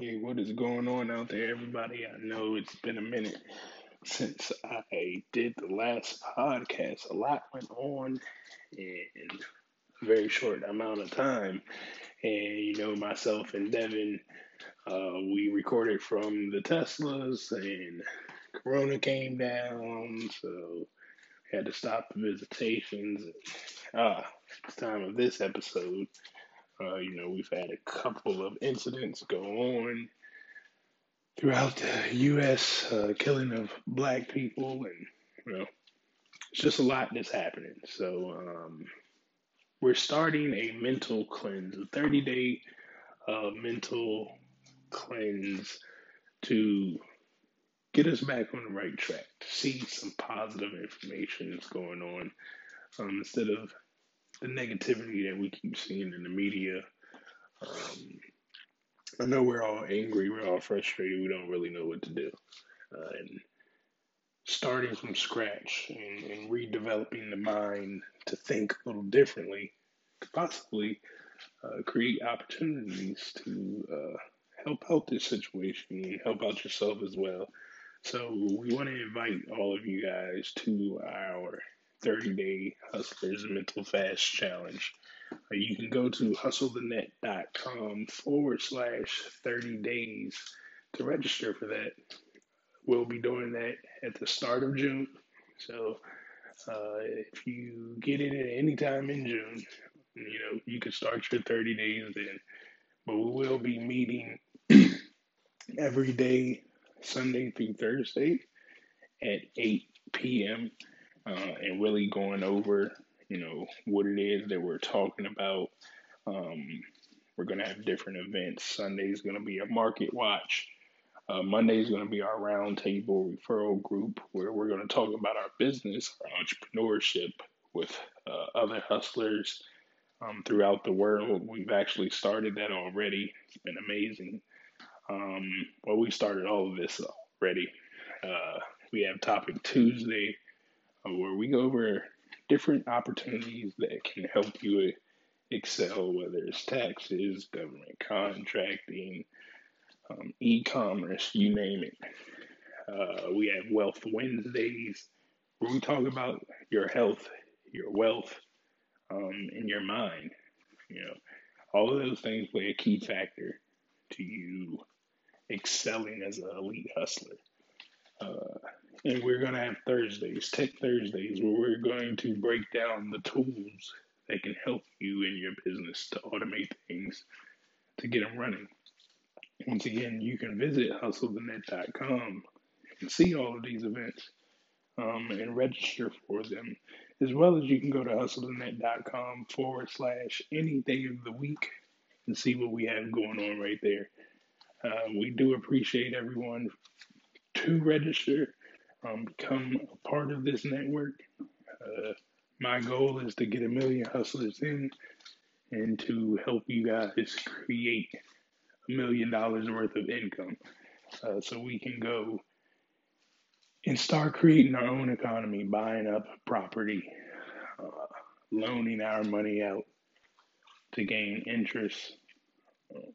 Hey, what is going on out there, everybody? I know it's been a minute since I did the last podcast. A lot went on in a very short amount of time. And, you know, myself and Devin, uh, we recorded from the Teslas, and Corona came down, so had to stop the visitations. Ah, it's time of this episode. Uh, you know, we've had a couple of incidents go on throughout the U.S., uh, killing of black people, and you know, it's just a lot that's happening. So um, we're starting a mental cleanse, a 30 day uh, mental cleanse to get us back on the right track, to see some positive information that's going on um, instead of the negativity that we keep seeing in the media. Um, I know we're all angry, we're all frustrated, we don't really know what to do. Uh, and starting from scratch and, and, redeveloping the mind to think a little differently could possibly uh, create opportunities to uh, help out this situation and help out yourself as well. So, we want to invite all of you guys to our 30 day Hustlers Mental Fast Challenge. Uh, you can go to hustlethenet.com forward slash 30 days to register for that. We'll be doing that at the start of June. So uh, if you get in at any time in June, you know, you can start your 30 days then. But we will be meeting every day, Sunday through Thursday at 8 p.m uh, and really going over, you know, what it is that we're talking about. Um, we're going to have different events. Sunday is going to be a market watch. Uh, Monday is going to be our roundtable referral group where we're going to talk about our business, our entrepreneurship with uh, other hustlers um, throughout the world. We've actually started that already. It's been amazing. Um, well, we started all of this already. Uh, we have Topic Tuesday where we go over different opportunities that can help you excel, whether it's taxes, government contracting, um, e commerce, you name it. Uh, we have Wealth Wednesdays where we talk about your health, your wealth, um, and your mind. You know, all of those things play a key factor to you excelling as an elite hustler. Uh, and we're going to have Thursdays, Tech Thursdays, where we're going to break down the tools that can help you in your business to automate things to get them running. Once again, you can visit hustlethenet.com and see all of these events um, and register for them, as well as you can go to hustlethenet.com forward slash any day of the week and see what we have going on right there. Uh, we do appreciate everyone to register um, become a part of this network. Uh, my goal is to get a million hustlers in and to help you guys create a million dollars worth of income uh, so we can go and start creating our own economy, buying up property, uh, loaning our money out to gain interest, uh,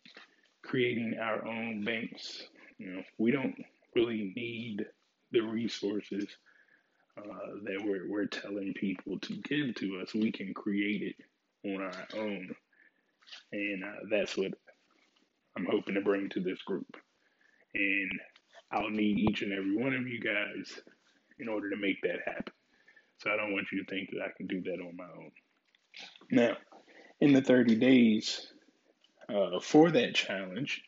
creating our own banks. You know, we don't really need the resources uh, that we're, we're telling people to give to us. We can create it on our own. And uh, that's what I'm hoping to bring to this group. And I'll need each and every one of you guys in order to make that happen. So I don't want you to think that I can do that on my own. Now, in the 30 days uh, for that challenge,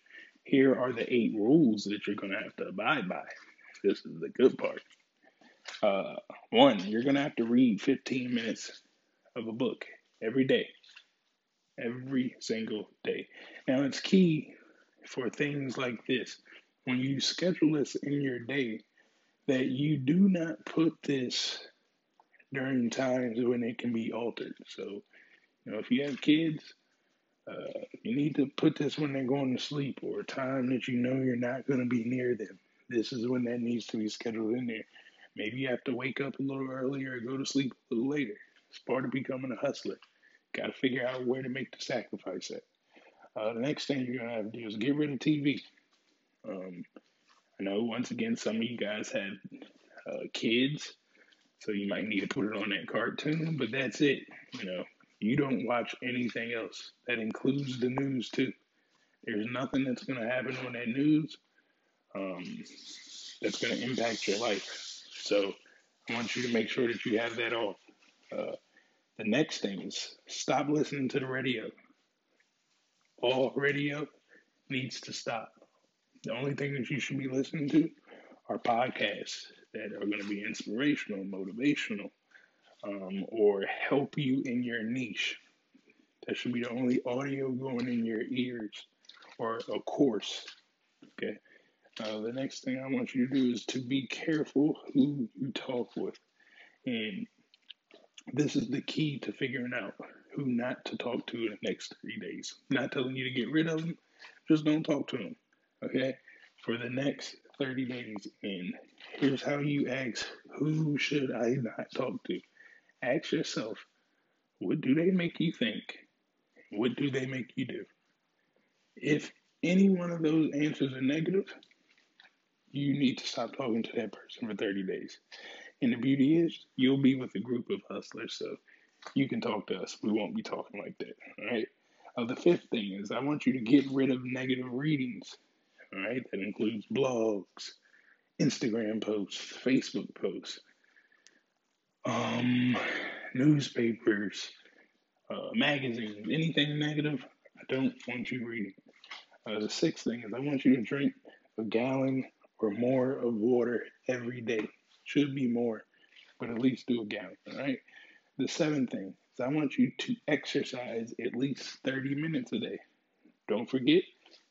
here are the eight rules that you're going to have to abide by. This is the good part. Uh, one, you're going to have to read 15 minutes of a book every day. Every single day. Now, it's key for things like this. When you schedule this in your day, that you do not put this during times when it can be altered. So, you know, if you have kids, uh, you need to put this when they're going to sleep or a time that you know you're not going to be near them. This is when that needs to be scheduled in there. Maybe you have to wake up a little earlier or go to sleep a little later. It's part of becoming a hustler. Got to figure out where to make the sacrifice at. Uh, the next thing you're going to have to do is get rid of TV. Um, I know once again some of you guys have uh, kids, so you might need to put it on that cartoon, but that's it. You know, you don't watch anything else. That includes the news too. There's nothing that's going to happen on that news um, that's going to impact your life. So I want you to make sure that you have that off. Uh, the next thing is stop listening to the radio. All radio needs to stop. The only thing that you should be listening to are podcasts that are going to be inspirational, motivational, um, or help you in your niche. That should be the only audio going in your ears or a course. Okay. Uh, the next thing I want you to do is to be careful who you talk with. And this is the key to figuring out who not to talk to in the next three days. not telling you to get rid of them, just don't talk to them. Okay? For the next 30 days. And here's how you ask who should I not talk to? Ask yourself, what do they make you think? What do they make you do? If any one of those answers are negative, you need to stop talking to that person for 30 days. And the beauty is, you'll be with a group of hustlers, so you can talk to us. We won't be talking like that. All right. Uh, the fifth thing is, I want you to get rid of negative readings. All right. That includes blogs, Instagram posts, Facebook posts, um, newspapers, uh, magazines, anything negative. I don't want you reading. Uh, the sixth thing is, I want you to drink a gallon or more of water every day. Should be more, but at least do a gallon, all right? The seventh thing is I want you to exercise at least 30 minutes a day. Don't forget,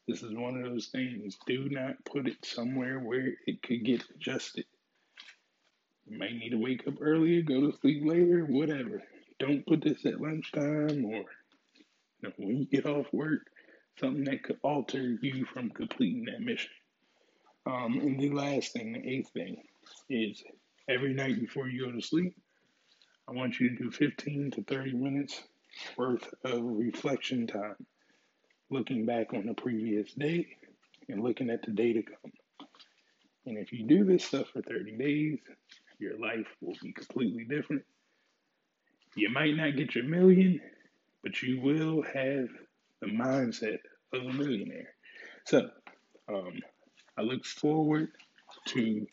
this is one of those things. Do not put it somewhere where it could get adjusted. You might need to wake up earlier, go to sleep later, whatever. Don't put this at lunchtime or you know, when you get off work, something that could alter you from completing that mission. Um, and the last thing, the eighth thing, is every night before you go to sleep, I want you to do 15 to 30 minutes worth of reflection time, looking back on the previous day and looking at the day to come. And if you do this stuff for 30 days, your life will be completely different. You might not get your million, but you will have the mindset of a millionaire. So, um, I look forward to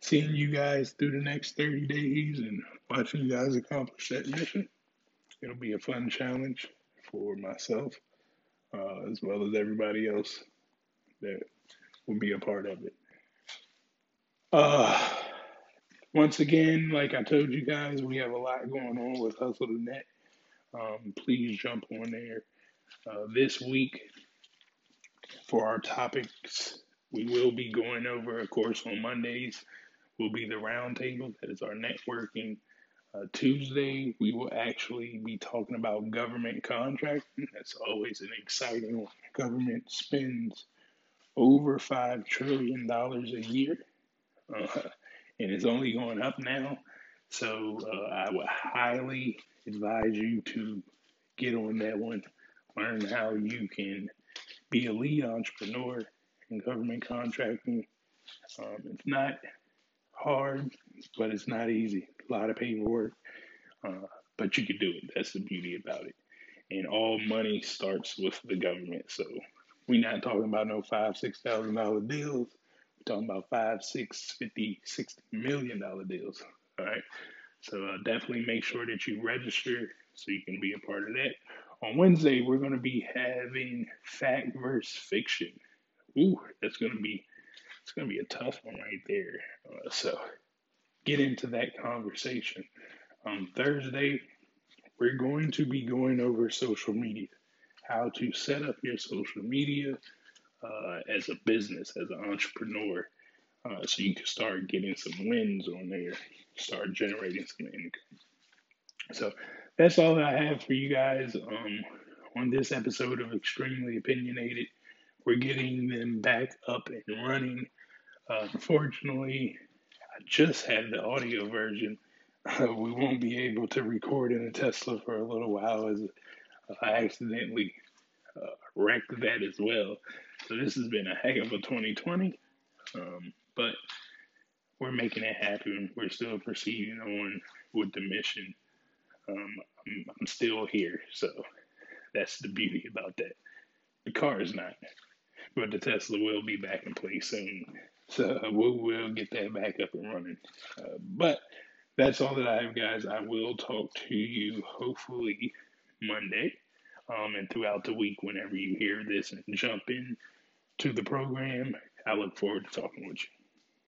seeing you guys through the next 30 days and watching you guys accomplish that mission. It'll be a fun challenge for myself uh, as well as everybody else that will be a part of it. Uh, once again, like I told you guys, we have a lot going on with Hustle the Net. Um, please jump on there. Uh, this week, for our topics, we will be going over, of course, on Mondays will be the roundtable. That is our networking. Uh, Tuesday, we will actually be talking about government contracting. That's always an exciting one. Government spends over $5 trillion a year, uh, and it's only going up now. So uh, I would highly advise you to get on that one, learn how you can be a lead entrepreneur in government contracting. Um, it's not hard, but it's not easy. A lot of paperwork, uh, but you can do it. That's the beauty about it. And all money starts with the government. So we're not talking about no five, six thousand dollar deals. We're talking about five, six, fifty, sixty million dollar deals. All right. So uh, definitely make sure that you register so you can be a part of that. On Wednesday, we're going to be having fact versus fiction. Ooh, that's to be it's to be a tough one right there. Uh, so get into that conversation. On Thursday, we're going to be going over social media, how to set up your social media uh, as a business, as an entrepreneur, uh, so you can start getting some wins on there, start generating some income. So that's all I have for you guys um, on this episode of Extremely Opinionated. We're getting them back up and running. Uh, unfortunately, I just had the audio version. Uh, we won't be able to record in a Tesla for a little while as I accidentally uh, wrecked that as well. So this has been a heck of a 2020, um, but we're making it happen. We're still proceeding on with the mission. Um, I'm, I'm still here, so that's the beauty about that. The car is not, but the Tesla will be back in place soon. So we will get that back up and running. Uh, but that's all that I have, guys. I will talk to you hopefully Monday um, and throughout the week whenever you hear this and jump in to the program. I look forward to talking with you.